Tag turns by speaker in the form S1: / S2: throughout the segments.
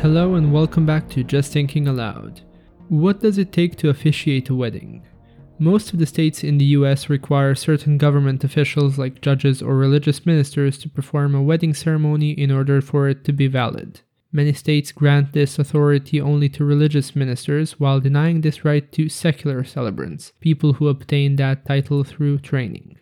S1: Hello and welcome back to Just Thinking Aloud. What does it take to officiate a wedding? Most of the states in the US require certain government officials like judges or religious ministers to perform a wedding ceremony in order for it to be valid. Many states grant this authority only to religious ministers while denying this right to secular celebrants, people who obtain that title through training.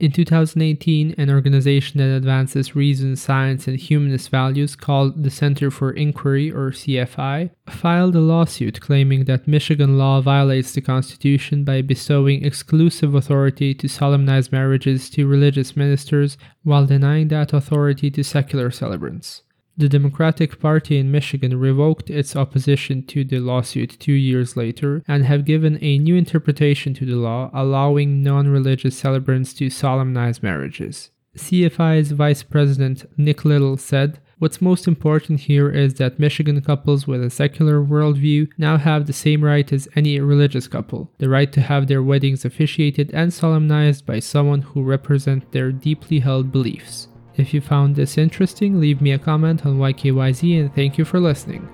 S1: In 2018, an organization that advances reason, science, and humanist values called the Center for Inquiry, or CFI, filed a lawsuit claiming that Michigan law violates the Constitution by bestowing exclusive authority to solemnize marriages to religious ministers while denying that authority to secular celebrants. The Democratic Party in Michigan revoked its opposition to the lawsuit two years later and have given a new interpretation to the law, allowing non religious celebrants to solemnize marriages. CFI's Vice President Nick Little said, What's most important here is that Michigan couples with a secular worldview now have the same right as any religious couple the right to have their weddings officiated and solemnized by someone who represents their deeply held beliefs. If you found this interesting, leave me a comment on YKYZ and thank you for listening.